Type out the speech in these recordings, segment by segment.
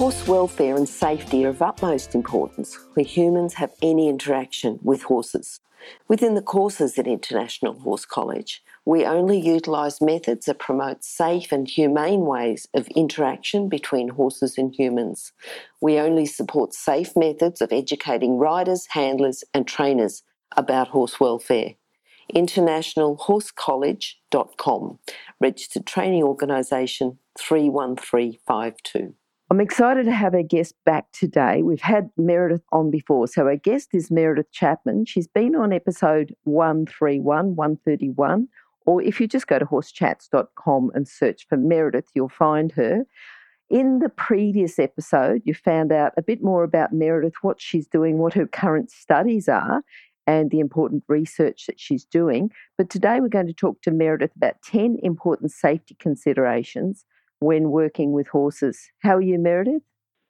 Horse welfare and safety are of utmost importance where humans have any interaction with horses. Within the courses at International Horse College, we only utilise methods that promote safe and humane ways of interaction between horses and humans. We only support safe methods of educating riders, handlers, and trainers about horse welfare internationalhorsecollege.com, registered training organisation 31352. I'm excited to have our guest back today. We've had Meredith on before. So, our guest is Meredith Chapman. She's been on episode 131, 131, or if you just go to horsechats.com and search for Meredith, you'll find her. In the previous episode, you found out a bit more about Meredith, what she's doing, what her current studies are, and the important research that she's doing. But today we're going to talk to Meredith about 10 important safety considerations when working with horses. How are you, Meredith?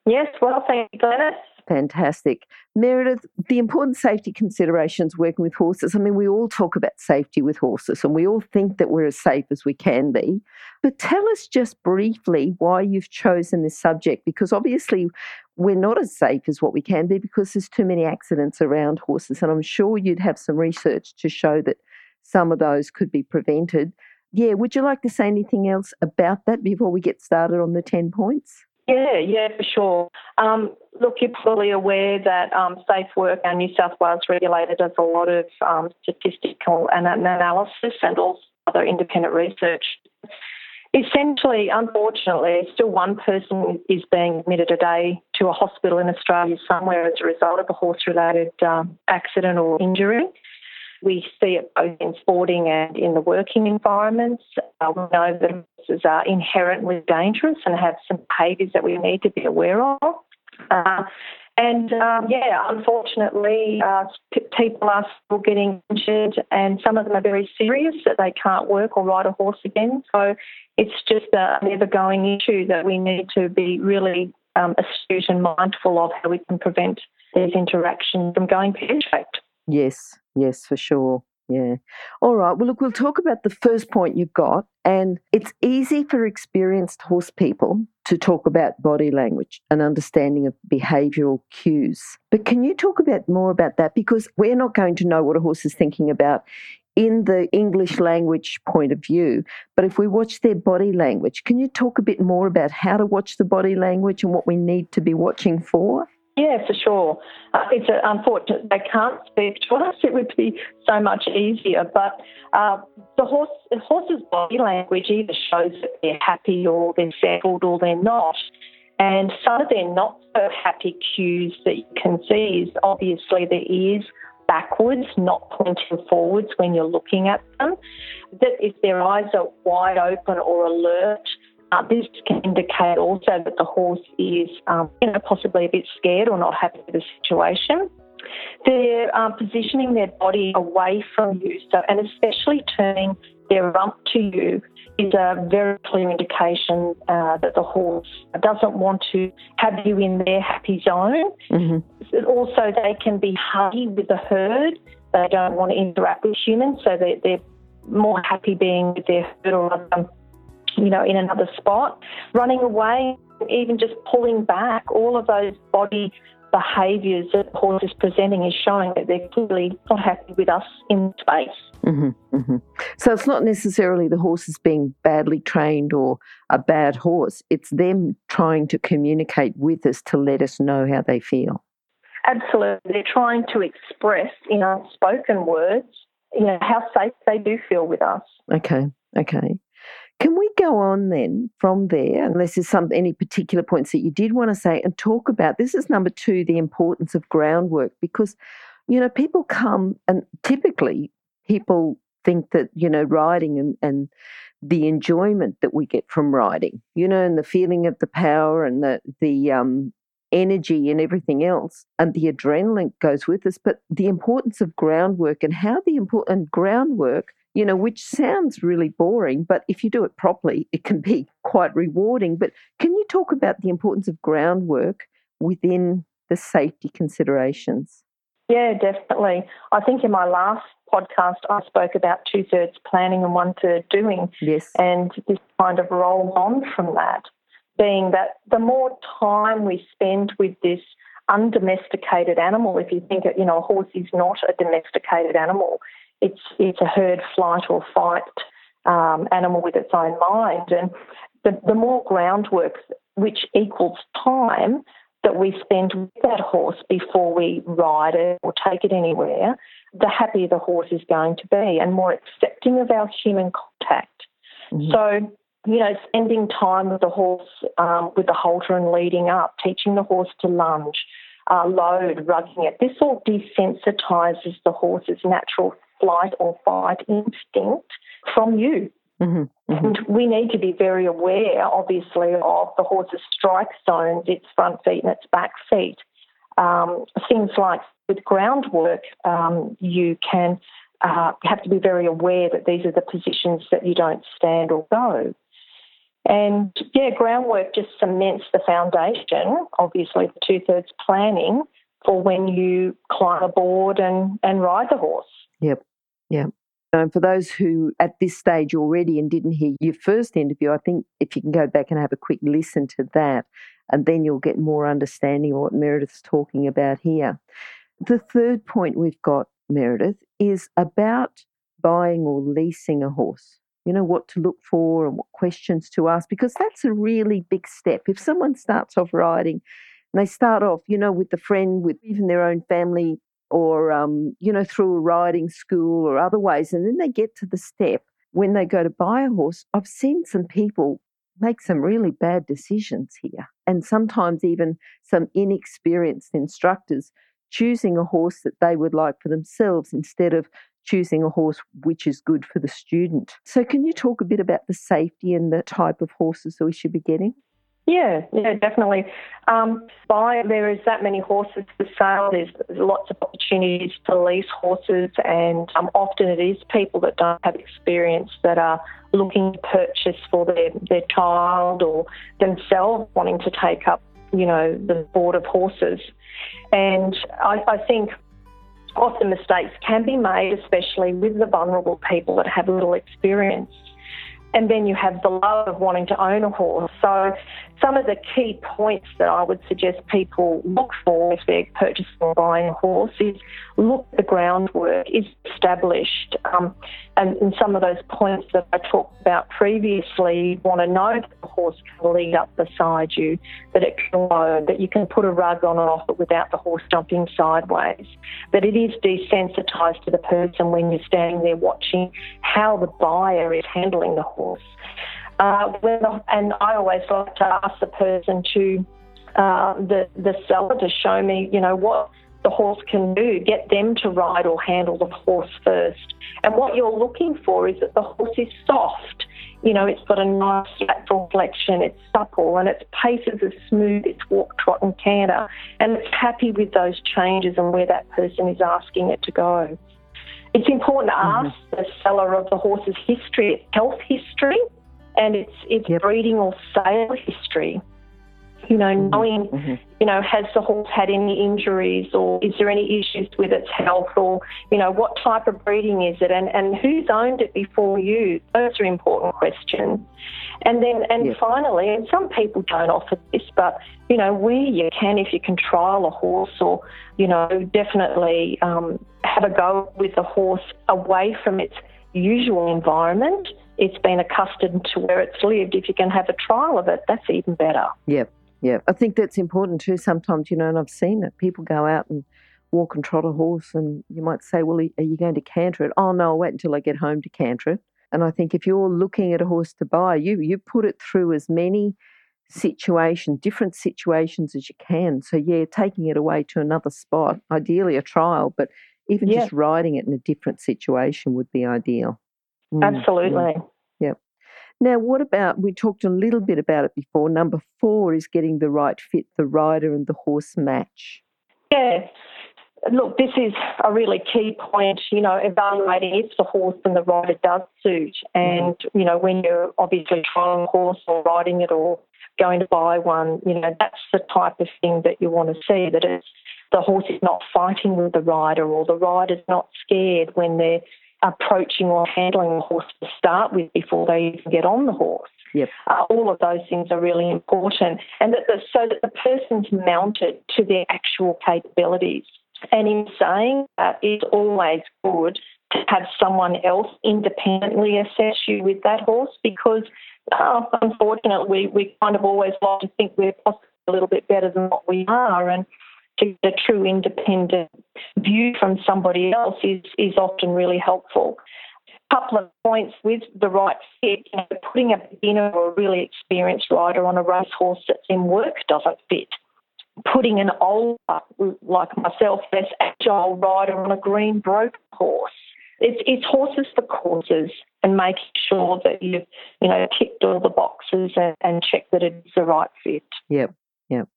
Yes, well, thank you, Glenys. Fantastic. Meredith, the important safety considerations working with horses. I mean, we all talk about safety with horses and we all think that we're as safe as we can be. But tell us just briefly why you've chosen this subject because obviously we're not as safe as what we can be because there's too many accidents around horses. And I'm sure you'd have some research to show that some of those could be prevented. Yeah, would you like to say anything else about that before we get started on the 10 points? Yeah, yeah, for sure. Um, look, you're probably aware that um, Safe Work, our New South Wales regulator, does a lot of um, statistical and analysis and also other independent research. Essentially, unfortunately, still one person is being admitted a day to a hospital in Australia somewhere as a result of a horse related um, accident or injury. We see it both in sporting and in the working environments. Uh, we know that horses are inherently dangerous and have some behaviours that we need to be aware of. Uh, and um, yeah, unfortunately, uh, people are still getting injured, and some of them are very serious that they can't work or ride a horse again. So it's just a never going issue that we need to be really um, astute and mindful of how we can prevent these interactions from going pear shaped. Yes, yes, for sure. Yeah. All right. Well, look, we'll talk about the first point you've got. And it's easy for experienced horse people to talk about body language and understanding of behavioral cues. But can you talk a bit more about that? Because we're not going to know what a horse is thinking about in the English language point of view. But if we watch their body language, can you talk a bit more about how to watch the body language and what we need to be watching for? Yeah, for sure. Uh, it's unfortunate they can't speak to us. It would be so much easier. But uh, the horse, the horse's body language either shows that they're happy or they're settled or they're not. And some of their not so happy cues that you can see is obviously their ears backwards, not pointing forwards when you're looking at them. That if their eyes are wide open or alert, uh, this can indicate also that the horse is, um, you know, possibly a bit scared or not happy with the situation. They're um, positioning their body away from you, so and especially turning their rump to you is a very clear indication uh, that the horse doesn't want to have you in their happy zone. Mm-hmm. Also, they can be huggy with the herd. They don't want to interact with humans, so they're, they're more happy being with their herd or you know, in another spot, running away, even just pulling back, all of those body behaviours that the horse is presenting is showing that they're clearly not happy with us in space. Mm-hmm, mm-hmm. So it's not necessarily the horse is being badly trained or a bad horse, it's them trying to communicate with us to let us know how they feel. Absolutely. They're trying to express in unspoken words, you know, how safe they do feel with us. Okay, okay. Can we go on then from there, unless there's some any particular points that you did want to say and talk about? This is number two, the importance of groundwork, because you know people come and typically people think that you know riding and, and the enjoyment that we get from riding, you know, and the feeling of the power and the the um energy and everything else, and the adrenaline goes with us. But the importance of groundwork and how the important groundwork, you know, which sounds really boring, but if you do it properly, it can be quite rewarding. But can you talk about the importance of groundwork within the safety considerations? Yeah, definitely. I think in my last podcast, I spoke about two thirds planning and one third doing. Yes. And this kind of roll on from that being that the more time we spend with this undomesticated animal, if you think, you know, a horse is not a domesticated animal, it's it's a herd flight or fight um, animal with its own mind, and the, the more groundwork, which equals time, that we spend with that horse before we ride it or take it anywhere, the happier the horse is going to be and more accepting of our human contact. Mm-hmm. So you know, spending time with the horse, um, with the halter and leading up, teaching the horse to lunge, uh, load, rugging it. This all desensitizes the horse's natural flight or fight instinct from you. Mm-hmm, mm-hmm. And we need to be very aware, obviously, of the horse's strike zones, its front feet and its back feet. Um, things like with groundwork, um, you can uh, have to be very aware that these are the positions that you don't stand or go. And yeah, groundwork just cements the foundation, obviously, the two thirds planning for when you climb aboard and, and ride the horse. Yep, yep. And for those who at this stage already and didn't hear your first interview, I think if you can go back and have a quick listen to that, and then you'll get more understanding of what Meredith's talking about here. The third point we've got, Meredith, is about buying or leasing a horse you know, what to look for and what questions to ask, because that's a really big step. If someone starts off riding and they start off, you know, with a friend, with even their own family, or, um, you know, through a riding school or other ways, and then they get to the step when they go to buy a horse, I've seen some people make some really bad decisions here. And sometimes even some inexperienced instructors choosing a horse that they would like for themselves instead of choosing a horse which is good for the student. So, can you talk a bit about the safety and the type of horses that we should be getting? Yeah, yeah, definitely. Um, there is that many horses for sale. There's lots of opportunities to lease horses, and um, often it is people that don't have experience that are looking to purchase for their their child or themselves wanting to take up, you know, the board of horses. And I, I think often mistakes can be made, especially with the vulnerable people that have little experience. And then you have the love of wanting to own a horse. So some of the key points that I would suggest people look for if they're purchasing or buying a horse is look at the groundwork is established. Um, and, some of those points that I talked about previously, you want to know that the horse can lead up beside you, that it can load, that you can put a rug on and off it without the horse jumping sideways, that it is desensitised to the person when you're standing there watching how the buyer is handling the horse. Uh, and I always like to ask the person to, uh, the, the seller to show me, you know, what the horse can do, get them to ride or handle the horse first. And what you're looking for is that the horse is soft. You know, it's got a nice lateral flexion, it's supple, and its paces are smooth, it's walk, trot, and canter, and it's happy with those changes and where that person is asking it to go. It's important to mm-hmm. ask the seller of the horse's history, its health history, and its its yep. breeding or sale history. You know, mm-hmm. knowing, mm-hmm. you know, has the horse had any injuries or is there any issues with its health or, you know, what type of breeding is it and, and who's owned it before you? Those are important questions. And then, and yep. finally, and some people don't offer this, but, you know, where you can, if you can trial a horse or, you know, definitely um, have a go with the horse away from its usual environment it's been accustomed to where it's lived. If you can have a trial of it, that's even better. Yep, yep. I think that's important too. Sometimes, you know, and I've seen it. People go out and walk and trot a horse, and you might say, "Well, are you going to canter it?" Oh no, I'll wait until I get home to canter it. And I think if you're looking at a horse to buy, you you put it through as many situations, different situations as you can. So yeah, taking it away to another spot, ideally a trial, but even yeah. just riding it in a different situation would be ideal. Mm, Absolutely. Yep. Now, what about, we talked a little bit about it before. Number four is getting the right fit, the rider and the horse match. Yeah. Look, this is a really key point, you know, evaluating if the horse and the rider does suit. And, you know, when you're obviously trying a horse or riding it or going to buy one, you know, that's the type of thing that you want to see, that it's the horse is not fighting with the rider or the rider's not scared when they're approaching or handling the horse to start with before they even get on the horse. Yep. Uh, all of those things are really important, and that the, so that the person's mounted to their actual capabilities. And in saying that, it's always good to have someone else independently assess you with that horse because, uh, unfortunately, we, we kind of always like to think we're possibly a little bit better than what we are, and to get a true independent view from somebody else is, is often really helpful. A couple of points with the right fit, you know, putting a beginner or a really experienced rider on a racehorse that's in work doesn't fit. Putting an older, like myself, less agile rider on a green broke horse. It's, it's horses for courses and making sure that you've, you know, ticked all the boxes and, and checked that it's the right fit. Yep, yep.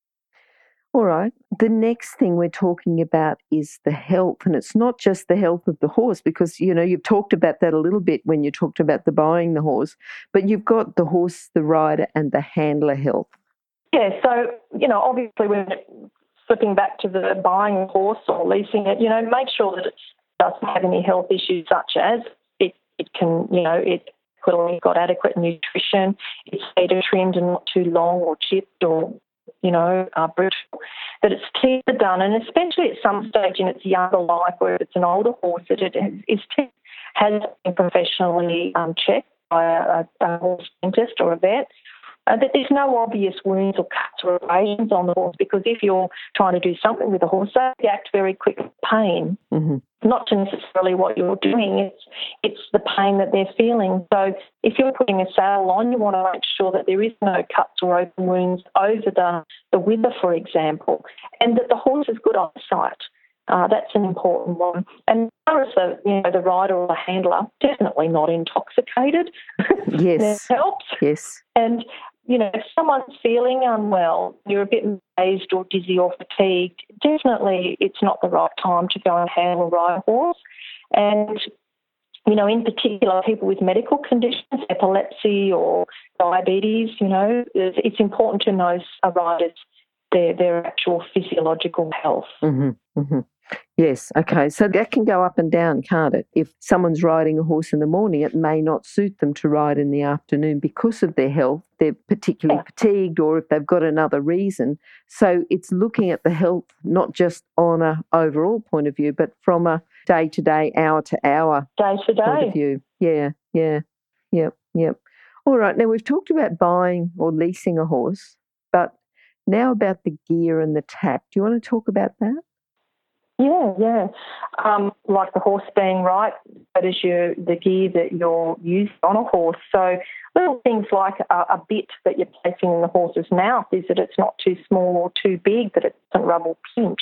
All right. The next thing we're talking about is the health. And it's not just the health of the horse, because, you know, you've talked about that a little bit when you talked about the buying the horse, but you've got the horse, the rider, and the handler health. Yeah. So, you know, obviously, when flipping back to the buying a horse or leasing it, you know, make sure that it doesn't have any health issues such as it, it can, you know, it clearly got adequate nutrition, it's feeder trimmed and not too long or chipped or you know, uh, brittle, that it's teeth are done, and especially at some stage in its younger life, where it's an older horse, that it is has been professionally um, checked by a, a horse dentist or a vet, uh, that there's no obvious wounds or cuts or abrasions on the horse because if you're trying to do something with the horse, they react very quick to pain. Mm-hmm. Not to necessarily what you're doing, it's it's the pain that they're feeling. So if you're putting a saddle on, you want to make sure that there is no cuts or open wounds over the, the wither, for example, and that the horse has good eyesight. Uh, that's an important one. And as far as the, you know, the rider or the handler, definitely not intoxicated. Yes. helps. Yes. And you know, if someone's feeling unwell, you're a bit mazed or dizzy or fatigued, definitely it's not the right time to go and handle ride horse. And, you know, in particular, people with medical conditions, epilepsy or diabetes, you know, it's important to know a rider's their, their actual physiological health. Mm-hmm, mm-hmm. Yes, okay. So that can go up and down, can't it? If someone's riding a horse in the morning, it may not suit them to ride in the afternoon because of their health. They're particularly fatigued or if they've got another reason. So it's looking at the health not just on a overall point of view, but from a day to day, hour to hour day to day point of view. Yeah, yeah, yep, yep. All right. Now we've talked about buying or leasing a horse, but now about the gear and the tack. Do you want to talk about that? Yeah, yeah. Um, like the horse being right, that is your the gear that you're using on a horse. So little things like a, a, bit that you're placing in the horse's mouth is that it's not too small or too big, that it doesn't rub or pinch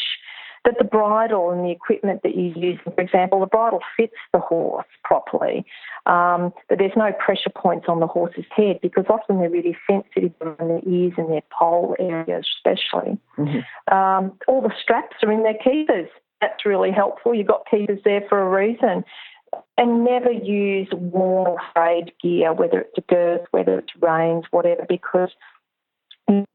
that the bridle and the equipment that you use, for example, the bridle fits the horse properly, um, that there's no pressure points on the horse's head because often they're really sensitive on their ears and their poll areas, especially. Mm-hmm. Um, all the straps are in their keepers. That's really helpful. You've got keepers there for a reason. And never use or frayed gear, whether it's a girth, whether it's reins, whatever, because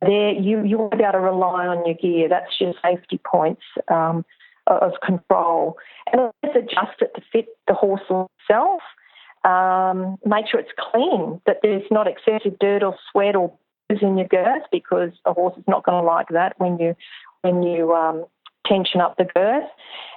there you you won't be able to rely on your gear. That's your safety points um, of control, and always adjust it to fit the horse itself. Um, make sure it's clean, that there's not excessive dirt or sweat or in your girth, because a horse is not going to like that when you when you um, tension up the girth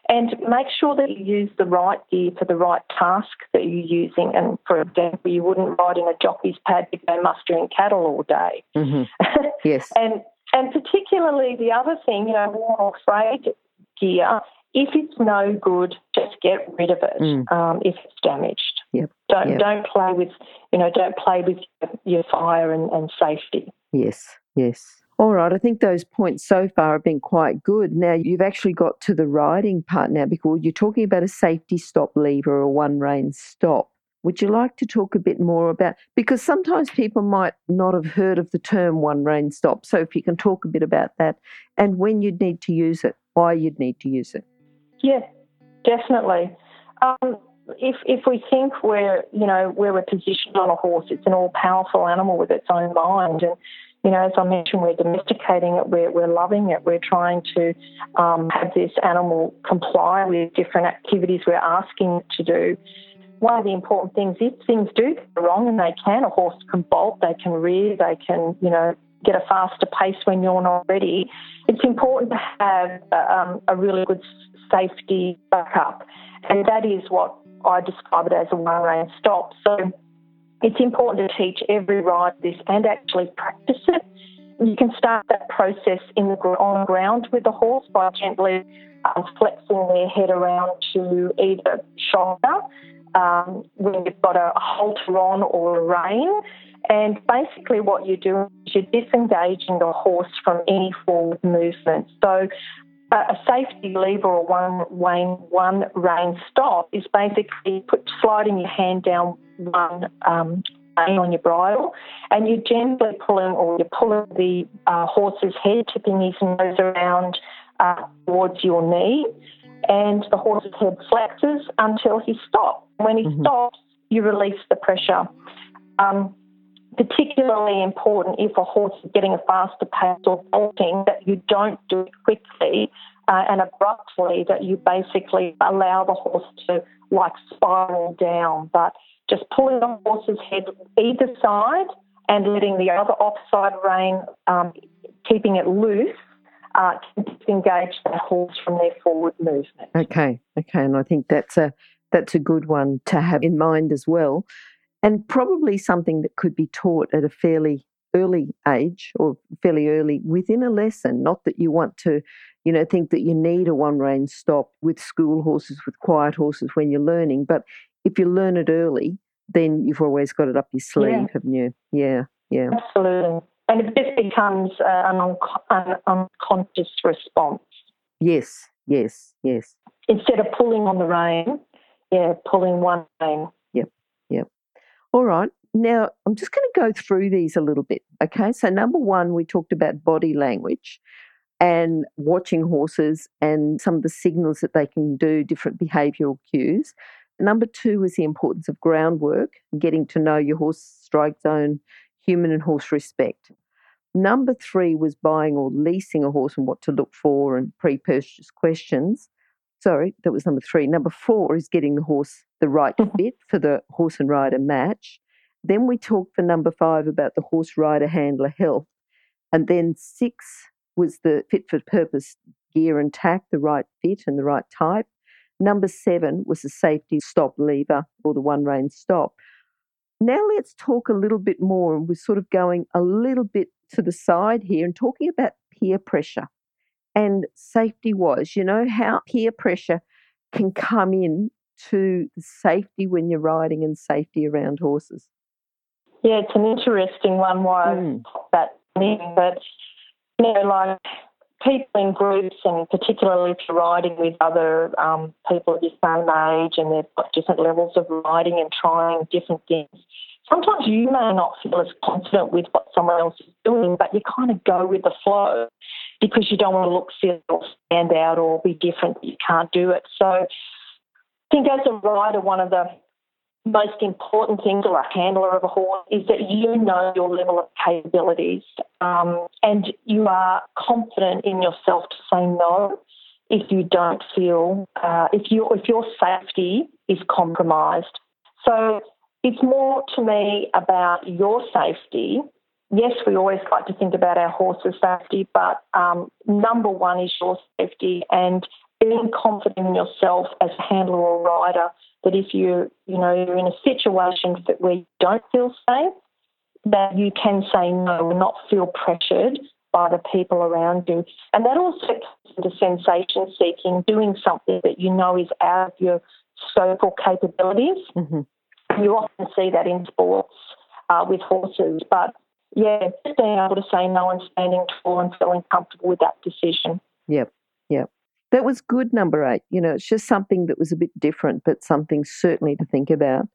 and make sure that you use the right gear for the right task that you're using. And for example, you wouldn't ride in a jockey's pad to go mustering cattle all day. Mm-hmm. Yes. and and particularly the other thing, you know, worn or gear. If it's no good, just get rid of it. Mm. Um, if it's damaged, yep. don't yep. don't play with you know don't play with your fire and, and safety. Yes, yes. All right, I think those points so far have been quite good. Now you've actually got to the riding part now because you're talking about a safety stop lever or one rein stop. Would you like to talk a bit more about because sometimes people might not have heard of the term one rein stop. So if you can talk a bit about that and when you'd need to use it, why you'd need to use it. Yeah, definitely. Um, if if we think we're you know we're positioned on a horse, it's an all powerful animal with its own mind, and you know as I mentioned, we're domesticating it, we're we're loving it, we're trying to um, have this animal comply with different activities we're asking it to do. One of the important things, if things do go wrong, and they can, a horse can bolt, they can rear, they can you know get a faster pace when you're not ready. It's important to have um, a really good safety backup, and that is what I describe it as a one rein stop. So it's important to teach every rider this and actually practice it. You can start that process in the on the ground with the horse by gently um, flexing their head around to either shoulder um, when you've got a halter on or a rein. And basically, what you're doing is you're disengaging the horse from any forward movement. So a safety lever or one rein, one rein stop is basically put sliding your hand down one um, rein on your bridle, and you're gently pulling or you're pulling the uh, horse's head, tipping his nose around uh, towards your knee, and the horse's head flexes until he stops. When he mm-hmm. stops, you release the pressure. Um, particularly important if a horse is getting a faster pace or bolting that you don't do it quickly uh, and abruptly, that you basically allow the horse to like spiral down. But just pulling the horse's head either side and letting the other offside rein, um, keeping it loose, uh, can disengage the horse from their forward movement. Okay, okay, and I think that's a that's a good one to have in mind as well and probably something that could be taught at a fairly early age or fairly early within a lesson. Not that you want to, you know, think that you need a one rein stop with school horses, with quiet horses when you're learning. But if you learn it early, then you've always got it up your sleeve, yeah. haven't you? Yeah, yeah. Absolutely. And it just becomes uh, an, an unconscious response. Yes, yes, yes. Instead of pulling on the rein, yeah, pulling one rein. Yep, yep. All right. Now, I'm just going to go through these a little bit. Okay. So, number one, we talked about body language and watching horses and some of the signals that they can do, different behavioural cues. Number two is the importance of groundwork, getting to know your horse strike zone, human and horse respect. Number three was buying or leasing a horse and what to look for and pre purchase questions. Sorry, that was number three. Number four is getting the horse the right fit for the horse and rider match. Then we talked for number five about the horse rider handler health. And then six was the fit for purpose gear and tack, the right fit and the right type. Number seven was the safety stop lever or the one rein stop. Now let's talk a little bit more, and we're sort of going a little bit to the side here and talking about peer pressure and safety wise. You know how peer pressure can come in to safety when you're riding and safety around horses? Yeah, it's an interesting one why mm. that but you know, like people in groups and particularly if you're riding with other um, people of your same age and they've got different levels of riding and trying different things. Sometimes you may not feel as confident with what someone else is doing, but you kind of go with the flow because you don't want to look silly or stand out or be different. You can't do it. So I think as a rider, one of the most important thing to a handler of a horse, is that you know your level of capabilities um, and you are confident in yourself to say no if you don't feel uh, if you if your safety is compromised. So it's more to me about your safety. Yes, we always like to think about our horse's safety, but um, number one is your safety and being confident in yourself as a handler or rider that if you you know you're in a situation that where you don't feel safe, that you can say no and not feel pressured by the people around you. And that also comes into sensation seeking, doing something that you know is out of your scope or capabilities. Mm-hmm. You often see that in sports uh, with horses, but yeah, just being able to say no and standing tall and feeling comfortable with that decision. Yep, yep that was good number eight. You know, it's just something that was a bit different, but something certainly to think about.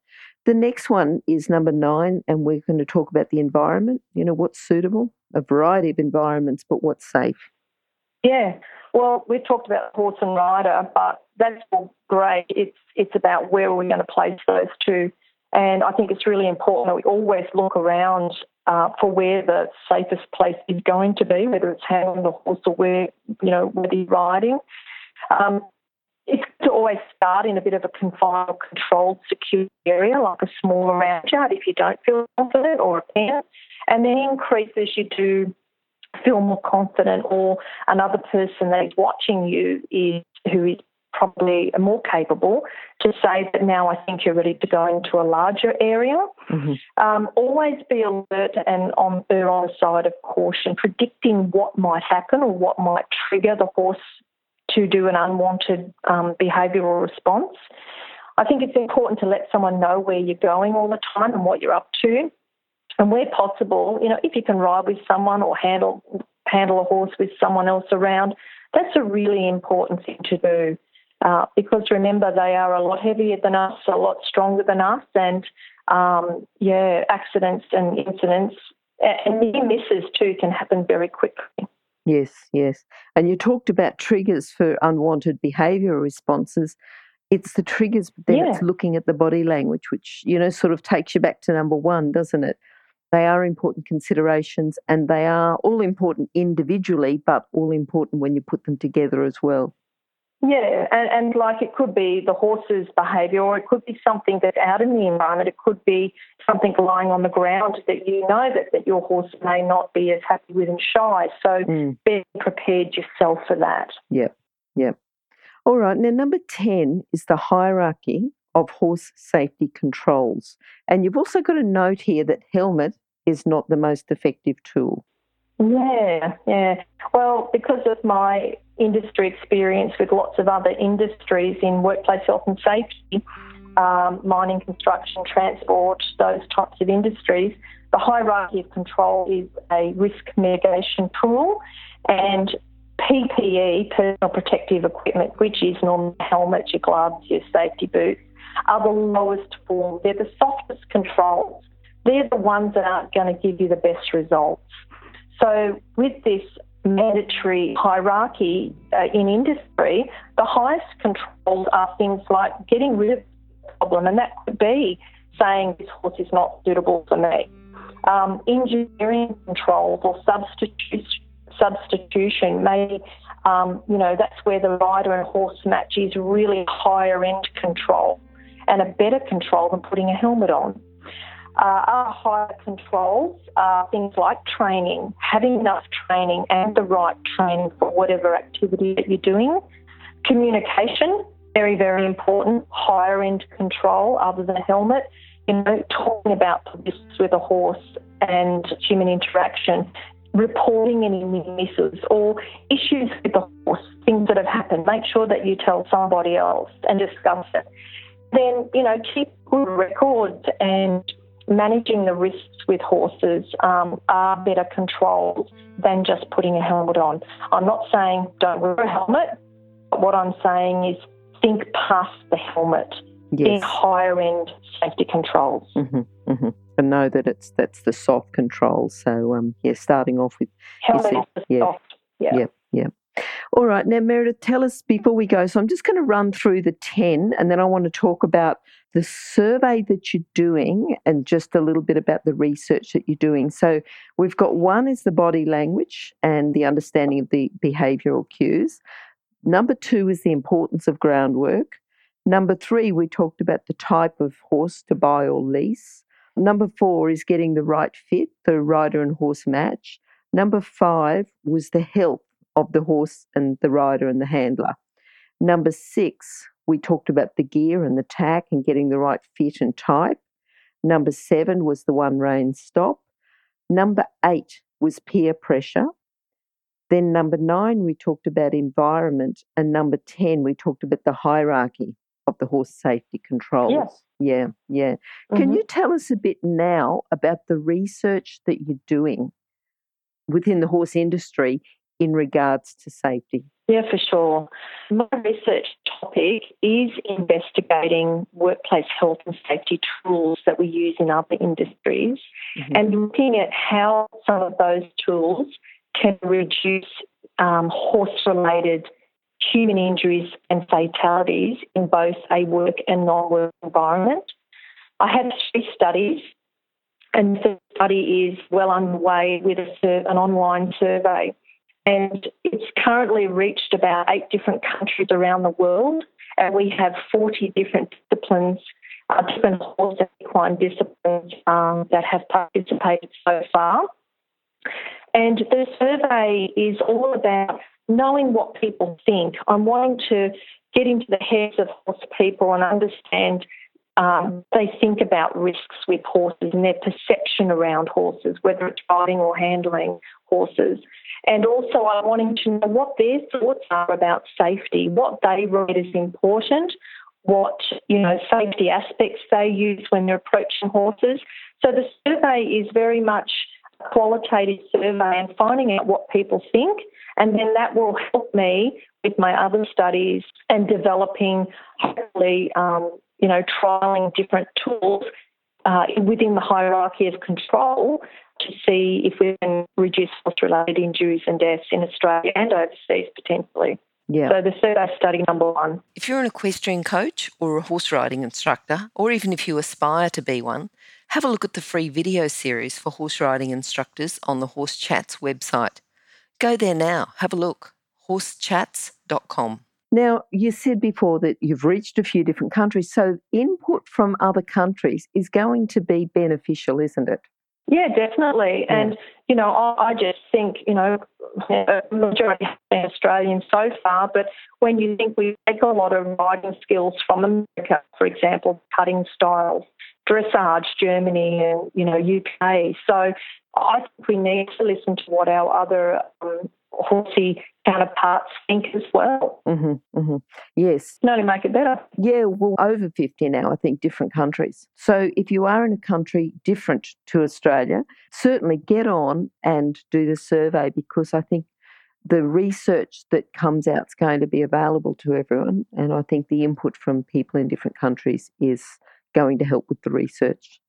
The next one is number nine, and we're going to talk about the environment. You know, what's suitable, a variety of environments, but what's safe. Yeah. Well, we've talked about horse and rider, but that's all great. It's it's about where we're we going to place those two. And I think it's really important that we always look around uh, for where the safest place is going to be, whether it's handling the horse or where you know whether you're riding. Um, it's to always start in a bit of a confined or controlled, secure area, like a smaller round yard if you don't feel confident or a pen, and then increase as you do feel more confident or another person that is watching you is who is probably more capable to say that now I think you're ready to go into a larger area. Mm-hmm. Um, always be alert and on err on the side of caution, predicting what might happen or what might trigger the horse to do an unwanted um, behavioural response. I think it's important to let someone know where you're going all the time and what you're up to. And where possible, you know, if you can ride with someone or handle handle a horse with someone else around, that's a really important thing to do. Uh, because remember, they are a lot heavier than us, a lot stronger than us, and um, yeah, accidents and incidents and near misses too can happen very quickly. Yes, yes. And you talked about triggers for unwanted behavioural responses. It's the triggers, but then yeah. it's looking at the body language, which, you know, sort of takes you back to number one, doesn't it? They are important considerations and they are all important individually, but all important when you put them together as well. Yeah, and, and like it could be the horse's behaviour, or it could be something that's out in the environment. It could be something lying on the ground that you know that, that your horse may not be as happy with and shy. So mm. be prepared yourself for that. Yep, yep. All right, now number 10 is the hierarchy of horse safety controls. And you've also got a note here that helmet is not the most effective tool. Yeah, yeah. Well, because of my industry experience with lots of other industries in workplace health and safety, um, mining, construction, transport, those types of industries, the hierarchy of control is a risk mitigation tool. And PPE, personal protective equipment, which is normally helmets, your gloves, your safety boots, are the lowest form. They're the softest controls. They're the ones that aren't going to give you the best results. So, with this mandatory hierarchy uh, in industry, the highest controls are things like getting rid of the problem, and that could be saying this horse is not suitable for me. Um, engineering controls or substitution, substitution may, um, you know, that's where the rider and horse match is really higher end control and a better control than putting a helmet on. Uh, our higher controls are things like training, having enough training and the right training for whatever activity that you're doing. Communication, very, very important. Higher end control other than a helmet. You know, talking about this with a horse and human interaction, reporting any misses or issues with the horse, things that have happened. Make sure that you tell somebody else and discuss it. Then, you know, keep good records and managing the risks with horses um, are better controlled than just putting a helmet on. I'm not saying don't wear a helmet, but what I'm saying is think past the helmet yes. in higher end safety controls. Mm-hmm, mm-hmm. And know that it's that's the soft control. So um, yeah, starting off with helmet said, yeah, soft. Yeah, yeah, yeah. All right, now Meredith, tell us before we go. So I'm just going to run through the ten, and then I want to talk about the survey that you're doing and just a little bit about the research that you're doing. So, we've got one is the body language and the understanding of the behavioral cues. Number two is the importance of groundwork. Number three, we talked about the type of horse to buy or lease. Number four is getting the right fit, the rider and horse match. Number five was the health of the horse and the rider and the handler. Number six we talked about the gear and the tack and getting the right fit and type. Number seven was the one rein stop. Number eight was peer pressure. Then number nine, we talked about environment. And number 10, we talked about the hierarchy of the horse safety controls. Yes. Yeah, yeah. Mm-hmm. Can you tell us a bit now about the research that you're doing within the horse industry in regards to safety? Yeah, for sure. My research topic is investigating workplace health and safety tools that we use in other industries mm-hmm. and looking at how some of those tools can reduce um, horse related human injuries and fatalities in both a work and non work environment. I have three studies, and the study is well underway with a, an online survey and it's currently reached about eight different countries around the world, and we have 40 different disciplines, uh, different horse and equine disciplines um, that have participated so far. And the survey is all about knowing what people think. I'm wanting to get into the heads of horse people and understand um, they think about risks with horses and their perception around horses, whether it's riding or handling horses. And also, I'm wanting to know what their thoughts are about safety, what they rate as important, what you know safety aspects they use when they're approaching horses. So the survey is very much a qualitative survey and finding out what people think, and then that will help me with my other studies and developing hopefully um, you know trialing different tools uh, within the hierarchy of control to see if we can reduce horse-related injuries and deaths in Australia and overseas potentially. Yeah. So the survey study number one. If you're an equestrian coach or a horse riding instructor, or even if you aspire to be one, have a look at the free video series for horse riding instructors on the Horse Chats website. Go there now, have a look. horsechats.com. Now, you said before that you've reached a few different countries, so input from other countries is going to be beneficial, isn't it? Yeah, definitely. Yeah. And, you know, I, I, just think, you know, a majority have been Australian so far, but when you think we take a lot of riding skills from America, for example, cutting styles, dressage, Germany, and, you know, UK. So I think we need to listen to what our other um, horsey counterparts think as well. Mm-hmm, mm-hmm. Yes. Can only make it better. Yeah, well, over 50 now, I think, different countries. So if you are in a country different to Australia, certainly get on and do the survey because I think the research that comes out is going to be available to everyone. And I think the input from people in different countries is going to help with the research.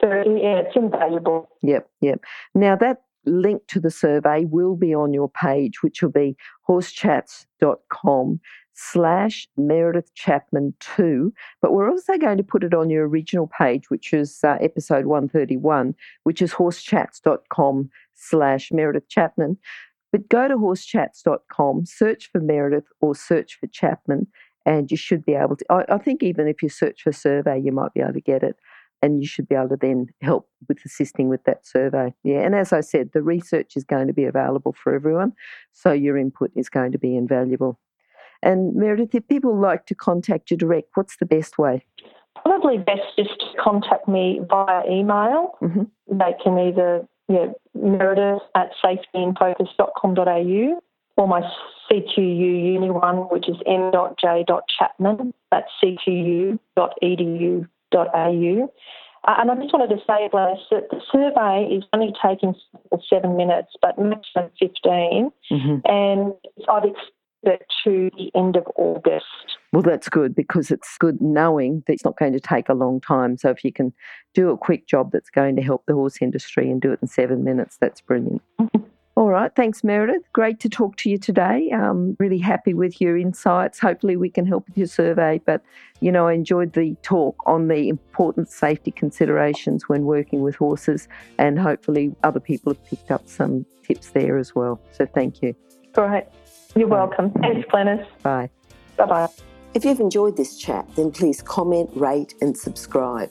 So, yeah, it's invaluable. Yep, yep. Now that link to the survey will be on your page, which will be horsechats.com slash Meredith Chapman 2. But we're also going to put it on your original page, which is uh, episode 131, which is horsechats.com slash Meredith Chapman. But go to horsechats.com, search for Meredith or search for Chapman, and you should be able to. I, I think even if you search for survey, you might be able to get it and you should be able to then help with assisting with that survey. Yeah, and as I said, the research is going to be available for everyone, so your input is going to be invaluable. And Meredith, if people like to contact you direct, what's the best way? Probably best just to contact me via email. Mm-hmm. They can either yeah, Meredith at safetyinfocus.com.au or my CQU uni one, which is m.j.chapman at cqu.edu au. Uh, and I just wanted to say, Glenys, that the survey is only taking seven minutes, but maximum 15. Mm-hmm. And I've extended it to the end of August. Well, that's good because it's good knowing that it's not going to take a long time. So if you can do a quick job that's going to help the horse industry and do it in seven minutes, that's brilliant. All right. Thanks, Meredith. Great to talk to you today. I'm really happy with your insights. Hopefully, we can help with your survey. But, you know, I enjoyed the talk on the important safety considerations when working with horses. And hopefully, other people have picked up some tips there as well. So, thank you. Great. You're Bye. welcome. Thanks, Glenys. Bye. Bye bye. If you've enjoyed this chat, then please comment, rate, and subscribe.